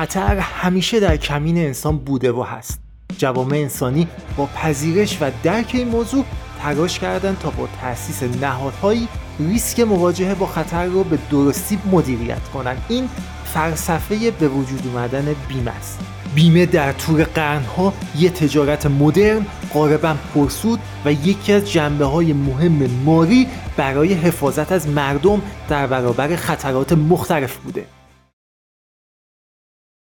خطر همیشه در کمین انسان بوده و هست. جوامع انسانی با پذیرش و درک این موضوع تلاش کردند تا با تأسیس نهادهایی ریسک مواجهه با خطر رو به درستی مدیریت کنند این فلسفه به وجود اومدن بیمه است. بیمه در طول قرنها یه تجارت مدرن غالبا پرسود و یکی از جنبه های مهم ماری برای حفاظت از مردم در برابر خطرات مختلف بوده.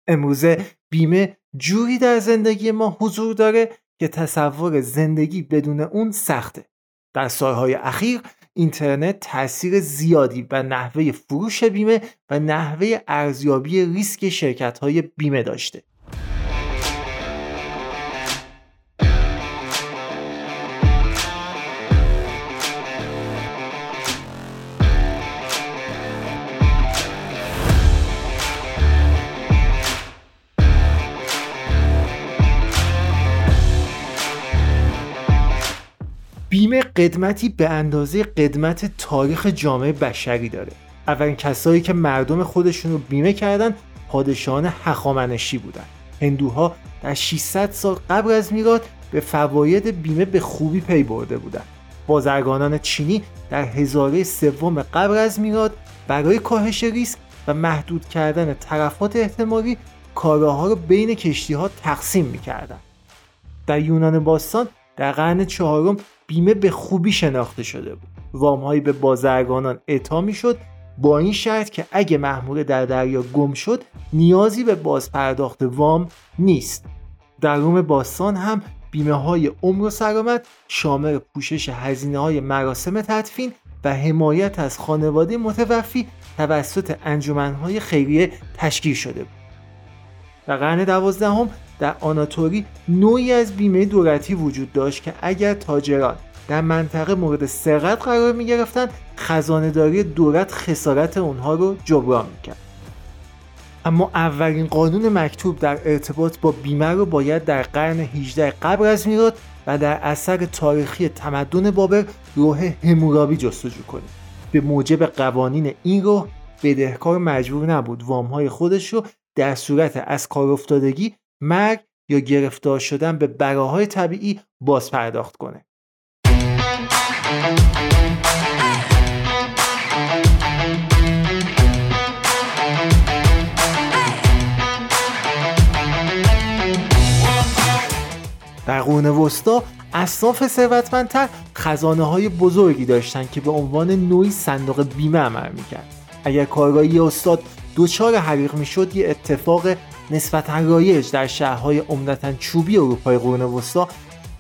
امروزه بیمه جوری در زندگی ما حضور داره که تصور زندگی بدون اون سخته. در سالهای اخیر اینترنت تاثیر زیادی به نحوه فروش بیمه و نحوه ارزیابی ریسک شرکت های بیمه داشته. بیمه قدمتی به اندازه قدمت تاریخ جامعه بشری داره. اولین کسایی که مردم خودشون رو بیمه کردن پادشاهان هخامنشی بودن. هندوها در 600 سال قبل از میلاد به فواید بیمه به خوبی پی برده بودند بازرگانان چینی در هزاره سوم قبل از میلاد برای کاهش ریسک و محدود کردن طرفات احتمالی کاراها رو بین کشتی ها تقسیم می‌کردند. در یونان باستان در قرن چهارم بیمه به خوبی شناخته شده بود. وامهایی به بازرگانان اعطا می‌شد با این شرط که اگه محموله در دریا گم شد نیازی به بازپرداخت وام نیست. در روم باستان هم بیمه های عمر و سلامت شامل پوشش هزینه های مراسم تدفین و حمایت از خانواده متوفی توسط انجمنهای خیریه تشکیل شده بود. در قرن دوازدهم در آناتوری نوعی از بیمه دولتی وجود داشت که اگر تاجران در منطقه مورد سرقت قرار می گرفتن خزانهداری دولت خسارت اونها رو جبران می‌کرد. اما اولین قانون مکتوب در ارتباط با بیمه رو باید در قرن 18 قبل از میلاد و در اثر تاریخی تمدن بابل روح همورابی جستجو کنیم به موجب قوانین این روح بدهکار مجبور نبود وامهای خودش رو در صورت از کار افتادگی مرگ یا گرفتار شدن به براهای طبیعی باز پرداخت کنه. در قرون وسطا اصناف ثروتمندتر خزانه های بزرگی داشتند که به عنوان نوعی صندوق بیمه عمل می‌کرد. اگر کارگاهی استاد دچار حریق می‌شد یه اتفاق نسبتا رایج در شهرهای عمدتا چوبی اروپای قرون وسطا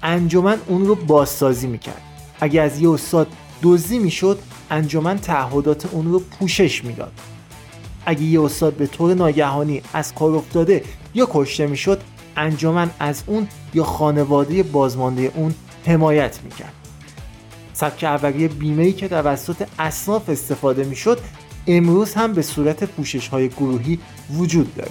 انجمن اون رو بازسازی می‌کرد. اگر از یه استاد دزدی می‌شد انجمن تعهدات اون رو پوشش می‌داد. اگه یه استاد به طور ناگهانی از کار افتاده یا کشته می‌شد انجمن از اون یا خانواده بازمانده اون حمایت می‌کرد. سبک اولیه بیمه که توسط اصناف استفاده می‌شد امروز هم به صورت پوشش های گروهی وجود داره.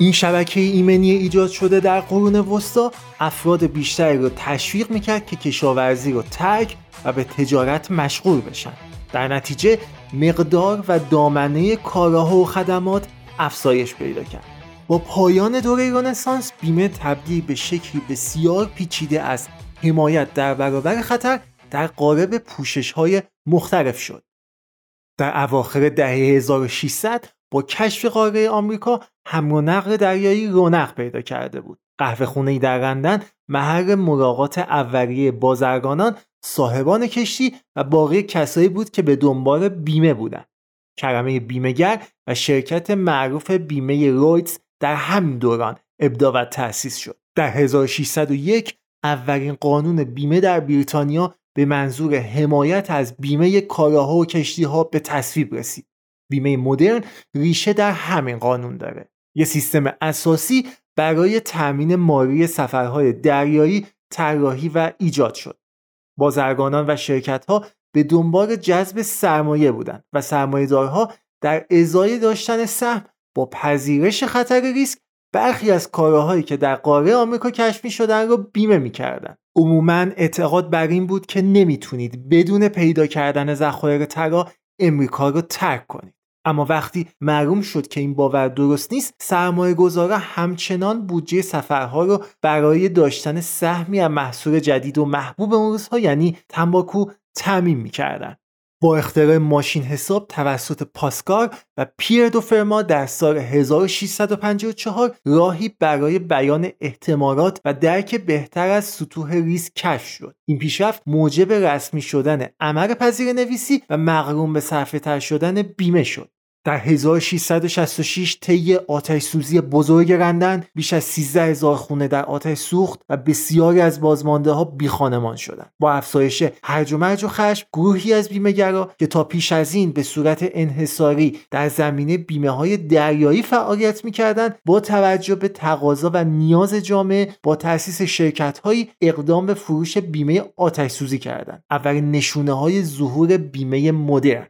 این شبکه ایمنی ایجاد شده در قرون وسطا افراد بیشتری رو تشویق می‌کرد که کشاورزی رو ترک و به تجارت مشغول بشن. در نتیجه مقدار و دامنه کالاها و خدمات افزایش پیدا کرد. با پایان دوره رنسانس بیمه تبدیل به شکلی بسیار پیچیده از حمایت در برابر خطر در قالب پوشش های مختلف شد. در اواخر دهه 1600 با کشف قاره آمریکا حمل و نقل دریایی رونق پیدا کرده بود. قهوه خونه در لندن محل ملاقات اولیه بازرگانان، صاحبان کشتی و باقی کسایی بود که به دنبال بیمه بودند. کرمه بیمهگر و شرکت معروف بیمه رویتز در همین دوران ابدا و تأسیس شد. در 1601 اولین قانون بیمه در بریتانیا به منظور حمایت از بیمه کالاها و کشتی ها به تصویب رسید. بیمه مدرن ریشه در همین قانون داره. یه سیستم اساسی برای تأمین مالی سفرهای دریایی طراحی و ایجاد شد. بازرگانان و شرکت ها به دنبال جذب سرمایه بودند و سرمایه‌دارها در ازای داشتن سهم با پذیرش خطر ریسک برخی از کاراهایی که در قاره آمریکا کشف شدن رو بیمه می‌کردند. عموما اعتقاد بر این بود که نمی‌تونید بدون پیدا کردن ذخایر طلا امریکا رو ترک کنید. اما وقتی معلوم شد که این باور درست نیست سرمایه گذارا همچنان بودجه سفرها رو برای داشتن سهمی از محصول جدید و محبوب اون روزها یعنی تنباکو تعمین می‌کردن. با اختراع ماشین حساب توسط پاسکار و پیر دو فرما در سال 1654 راهی برای بیان احتمالات و درک بهتر از سطوح ریسک کشف شد. این پیشرفت موجب رسمی شدن عمل پذیر نویسی و مقرون به صرفه شدن بیمه شد. در 1666 طی آتش سوزی بزرگ رندن بیش از 13 هزار خونه در آتش سوخت و بسیاری از بازمانده ها بی خانمان شدند. با افزایش هرج و مرج و خشم گروهی از بیمهگرا که تا پیش از این به صورت انحصاری در زمینه بیمه های دریایی فعالیت می‌کردند با توجه به تقاضا و نیاز جامعه با تأسیس شرکت هایی اقدام به فروش بیمه آتش سوزی کردند. اولین نشونه های ظهور بیمه مدرن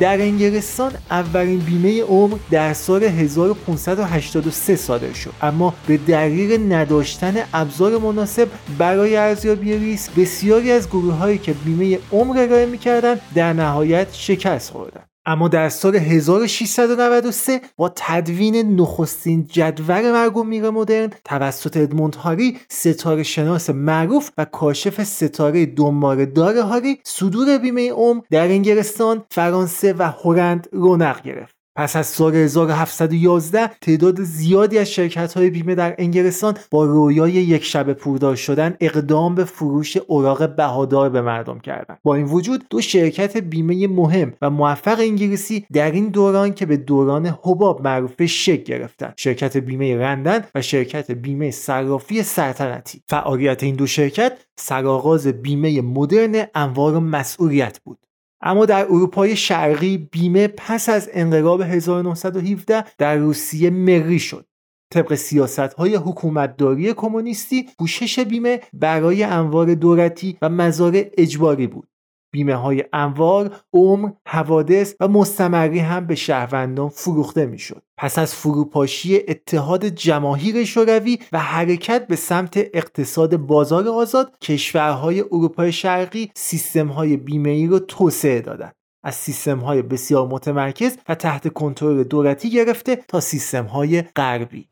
در انگلستان اولین بیمه عمر در سال 1583 صادر شد. اما به دلیل نداشتن ابزار مناسب برای ارزیابی ریسک بسیاری از گروه هایی که بیمه عمر ارائه می‌کردند در نهایت شکست خوردند. اما در سال 1693 با تدوین نخستین جدول مرگوم میره مدرن توسط ادموند هاری ستاره شناس معروف و کاشف ستاره دنبال دار هاری صدور بیمه عمر در انگلستان، فرانسه و هلند رونق گرفت. پس از سال 1711 تعداد زیادی از شرکت های بیمه در انگلستان با رویای یک شب پوردار شدن اقدام به فروش اوراق بهادار به مردم کردند. با این وجود دو شرکت بیمه مهم و موفق انگلیسی در این دوران که به دوران حباب معروف شک گرفتند. شرکت بیمه رندن و شرکت بیمه صرافی سلطنتی فعالیت این دو شرکت سرآغاز بیمه مدرن انوار مسئولیت بود. اما در اروپای شرقی بیمه پس از انقلاب 1917 در روسیه مری شد. طبق سیاست های حکومتداری کمونیستی پوشش بیمه برای انوار دولتی و مزارع اجباری بود. بیمه های انوار، عمر، حوادث و مستمری هم به شهروندان فروخته می‌شد. پس از فروپاشی اتحاد جماهیر شوروی و حرکت به سمت اقتصاد بازار آزاد، کشورهای اروپای شرقی سیستم های بیمه ای رو توسعه دادند. از سیستم های بسیار متمرکز و تحت کنترل دولتی گرفته تا سیستم های غربی.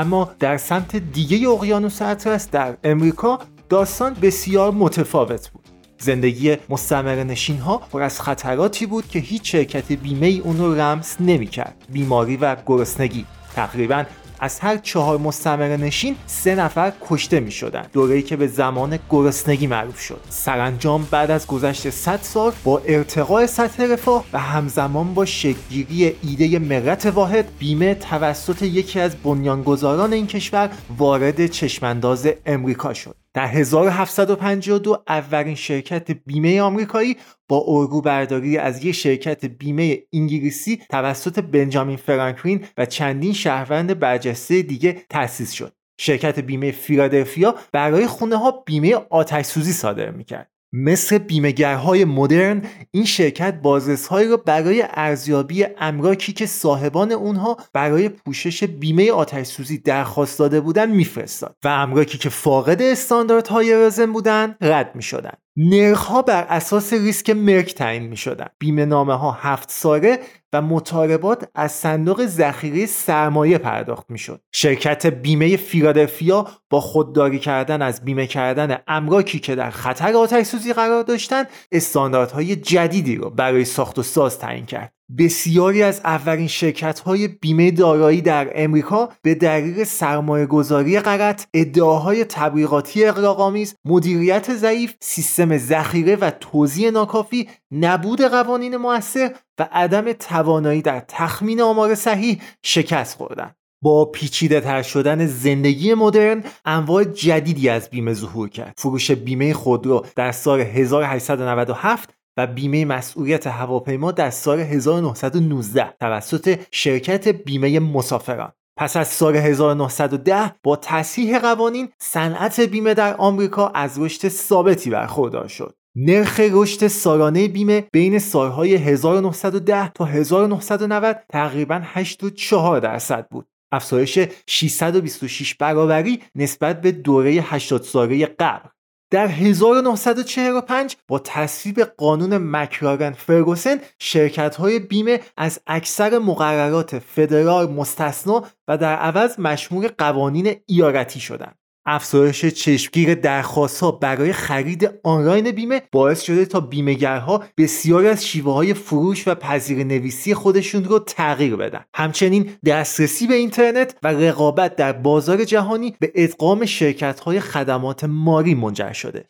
اما در سمت دیگه اقیانوس اطلس در امریکا داستان بسیار متفاوت بود. زندگی مستمر نشین ها پر از خطراتی بود که هیچ شرکت بیمه ای اون رو رمز نمی‌کرد. بیماری و گرسنگی. تقریبا از هر چهار مستمر نشین سه نفر کشته می شدن دوره‌ای که به زمان گرسنگی معروف شد. سرانجام بعد از گذشت 100 سال با ارتقاء سطح رفاه و همزمان با شکلگیری ایده ملت واحد بیمه توسط یکی از بنیانگذاران این کشور وارد چشمانداز امریکا شد. در 1752 اولین شرکت بیمه آمریکایی با ارگو برداری از یک شرکت بیمه انگلیسی توسط بنجامین فرانکلین و چندین شهروند برجسته دیگه تأسیس شد. شرکت بیمه فیلادلفیا برای خونه ها بیمه آتش سوزی صادر می‌کرد. مثل بیمهگرهای مدرن این شرکت بازرسهایی را برای ارزیابی املاکی که صاحبان اونها برای پوشش بیمه آتش سوزی درخواست داده بودند میفرستاد و املاکی که فاقد استانداردهای لازم بودند رد می‌شدند نرخها بر اساس ریسک مرک تعیین می شدن. بیمه نامه ها هفت ساله و مطالبات از صندوق ذخیره سرمایه پرداخت می شد. شرکت بیمه فیلادلفیا با خودداری کردن از بیمه کردن املاکی که در خطر آتش سوزی قرار داشتند استانداردهای جدیدی را برای ساخت و ساز تعیین کرد. بسیاری از اولین شرکت های بیمه دارایی در امریکا به دلیل سرمایه گذاری غلط، ادعاهای تبلیغاتی اقراق‌آمیز، مدیریت ضعیف، سیستم ذخیره و توزیع ناکافی، نبود قوانین موثر و عدم توانایی در تخمین آمار صحیح شکست خوردند. با پیچیده تر شدن زندگی مدرن انواع جدیدی از بیمه ظهور کرد فروش بیمه خودرو در سال 1897 و بیمه مسئولیت هواپیما در سال 1919 توسط شرکت بیمه مسافران. پس از سال 1910 با تصحیح قوانین صنعت بیمه در آمریکا از رشد ثابتی برخوردار شد. نرخ رشد سالانه بیمه بین سالهای 1910 تا 1990 تقریبا 8.4 درصد بود. افزایش 626 برابری نسبت به دوره 80 ساله قبل. در 1945 با تصویب قانون مکرارن فرگوسن شرکت های بیمه از اکثر مقررات فدرال مستثنا و در عوض مشمول قوانین ایارتی شدند. افزایش چشمگیر درخواست ها برای خرید آنلاین بیمه باعث شده تا بیمهگرها بسیاری از شیوه های فروش و پذیر نویسی خودشون رو تغییر بدن. همچنین دسترسی به اینترنت و رقابت در بازار جهانی به ادغام شرکت های خدمات ماری منجر شده.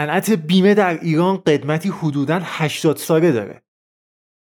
صنعت بیمه در ایران قدمتی حدوداً 80 ساله داره.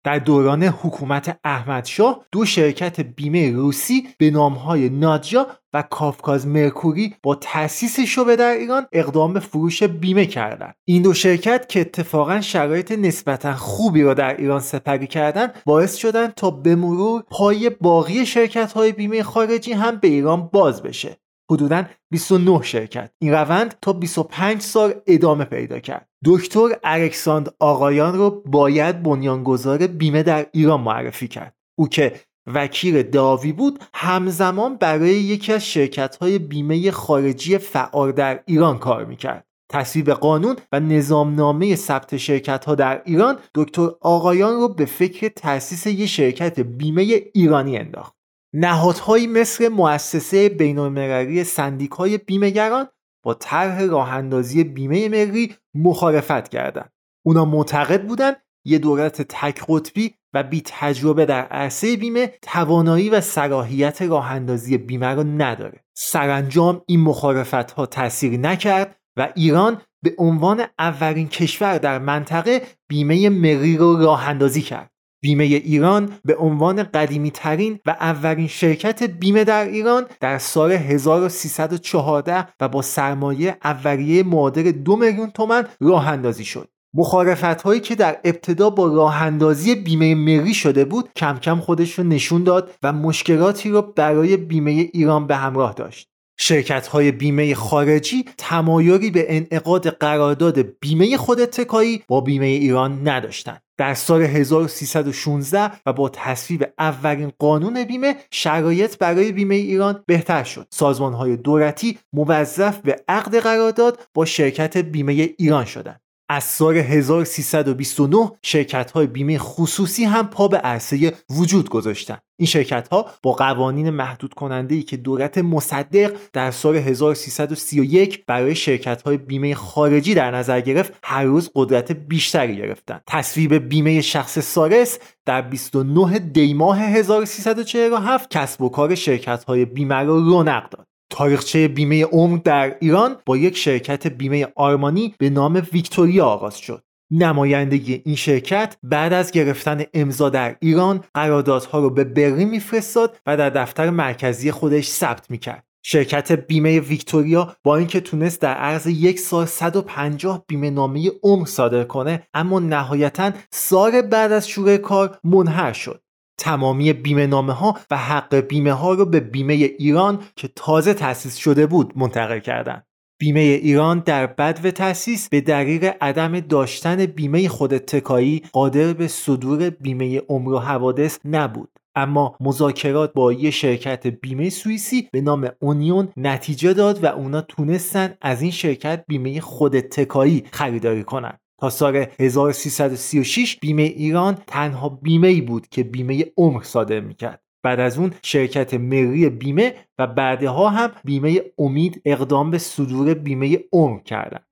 در دوران حکومت احمدشاه دو شرکت بیمه روسی به نامهای نادجا و کافکاز مرکوری با تأسیس شعبه در ایران اقدام به فروش بیمه کردند این دو شرکت که اتفاقا شرایط نسبتا خوبی را در ایران سپری کردند باعث شدند تا به مرور پای باقی شرکت های بیمه خارجی هم به ایران باز بشه حدودا 29 شرکت. این روند تا 25 سال ادامه پیدا کرد. دکتر الکساندر آقایان رو باید بنیانگذار بیمه در ایران معرفی کرد. او که وکیل داوی بود همزمان برای یکی از شرکت های بیمه خارجی فعال در ایران کار می‌کرد. تصویب قانون و نظامنامه ثبت شرکت ها در ایران دکتر آقایان رو به فکر تأسیس یک شرکت بیمه ایرانی انداخت. نهادهایی مثل مؤسسه بینالمللی سندیکای بیمهگران با طرح راهاندازی بیمه ملی مخالفت کردند. اونا معتقد بودند یه دولت تک قطبی و بی تجربه در عرصه بیمه توانایی و صلاحیت راه اندازی بیمه را نداره. سرانجام این مخالفت ها تأثیر نکرد و ایران به عنوان اولین کشور در منطقه بیمه ملی را راه اندازی کرد. بیمه ایران به عنوان قدیمی ترین و اولین شرکت بیمه در ایران در سال 1314 و با سرمایه اولیه معادل دو میلیون تومن راه اندازی شد. مخالفت هایی که در ابتدا با راه اندازی بیمه مری شده بود کم کم خودش رو نشون داد و مشکلاتی را برای بیمه ایران به همراه داشت. شرکت های بیمه خارجی تمایلی به انعقاد قرارداد بیمه خود اتکایی با بیمه ایران نداشتند. در سال 1316 و با تصویب اولین قانون بیمه شرایط برای بیمه ایران بهتر شد. سازمان های دولتی موظف به عقد قرارداد با شرکت بیمه ایران شدند. از سال 1329 شرکت های بیمه خصوصی هم پا به عرصه وجود گذاشتند. این شرکت ها با قوانین محدود کننده ای که دولت مصدق در سال 1331 برای شرکت های بیمه خارجی در نظر گرفت هر روز قدرت بیشتری گرفتند. تصویب بیمه شخص سارس در 29 دی ماه 1347 کسب و کار شرکت های بیمه را رونق داد. تاریخچه بیمه عمر در ایران با یک شرکت بیمه آرمانی به نام ویکتوریا آغاز شد. نمایندگی این شرکت بعد از گرفتن امضا در ایران قراردادها رو به برلین میفرستاد و در دفتر مرکزی خودش ثبت می‌کرد. شرکت بیمه ویکتوریا با اینکه تونست در عرض یک سال 150 بیمه نامه عمر صادر کنه اما نهایتا سال بعد از شروع کار منحر شد تمامی بیمه نامه ها و حق بیمه ها رو به بیمه ایران که تازه تأسیس شده بود منتقل کردند. بیمه ایران در بد و تأسیس به دلیل عدم داشتن بیمه خود تکایی قادر به صدور بیمه عمر و حوادث نبود. اما مذاکرات با یه شرکت بیمه سوئیسی به نام اونیون نتیجه داد و اونا تونستن از این شرکت بیمه خود تکایی خریداری کنن تا سال 1336 بیمه ایران تنها بیمه ای بود که بیمه عمر صادر می‌کرد. بعد از اون شرکت مری بیمه و بعدها هم بیمه امید اقدام به صدور بیمه عمر کردند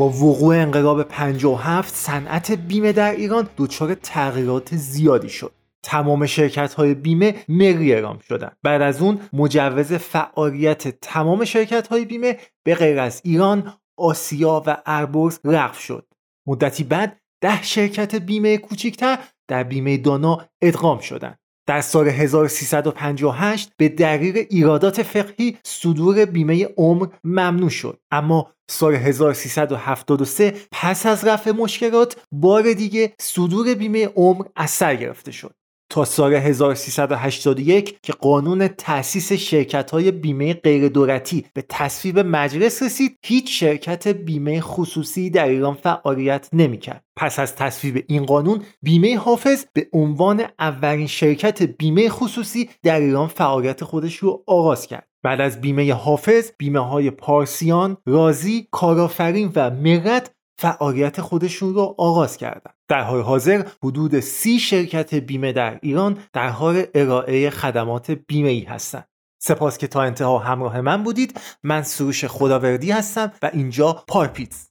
با وقوع انقلاب 57 صنعت بیمه در ایران دچار تغییرات زیادی شد. تمام شرکت های بیمه مری اعلام شدند. بعد از اون مجوز فعالیت تمام شرکت های بیمه به غیر از ایران آسیا و اربورس رفع شد. مدتی بعد ده شرکت بیمه کوچکتر در بیمه دانا ادغام شدند. در سال 1358 به دلیل ایرادات فقهی صدور بیمه عمر ممنوع شد. اما سال 1373 پس از رفع مشکلات بار دیگه صدور بیمه عمر اثر گرفته شد. تا سال 1381 که قانون تأسیس شرکت های بیمه غیر دولتی به تصویب مجلس رسید هیچ شرکت بیمه خصوصی در ایران فعالیت نمی‌کرد. پس از تصویب این قانون بیمه حافظ به عنوان اولین شرکت بیمه خصوصی در ایران فعالیت خودش رو آغاز کرد. بعد از بیمه حافظ بیمه های پارسیان، رازی، کارآفرین و مرد فعالیت خودشون رو آغاز کردن. در حال حاضر حدود سی شرکت بیمه در ایران در حال ارائه خدمات بیمه ای هستند سپاس که تا انتها همراه من بودید. من سروش خداوردی هستم و اینجا پارپیتز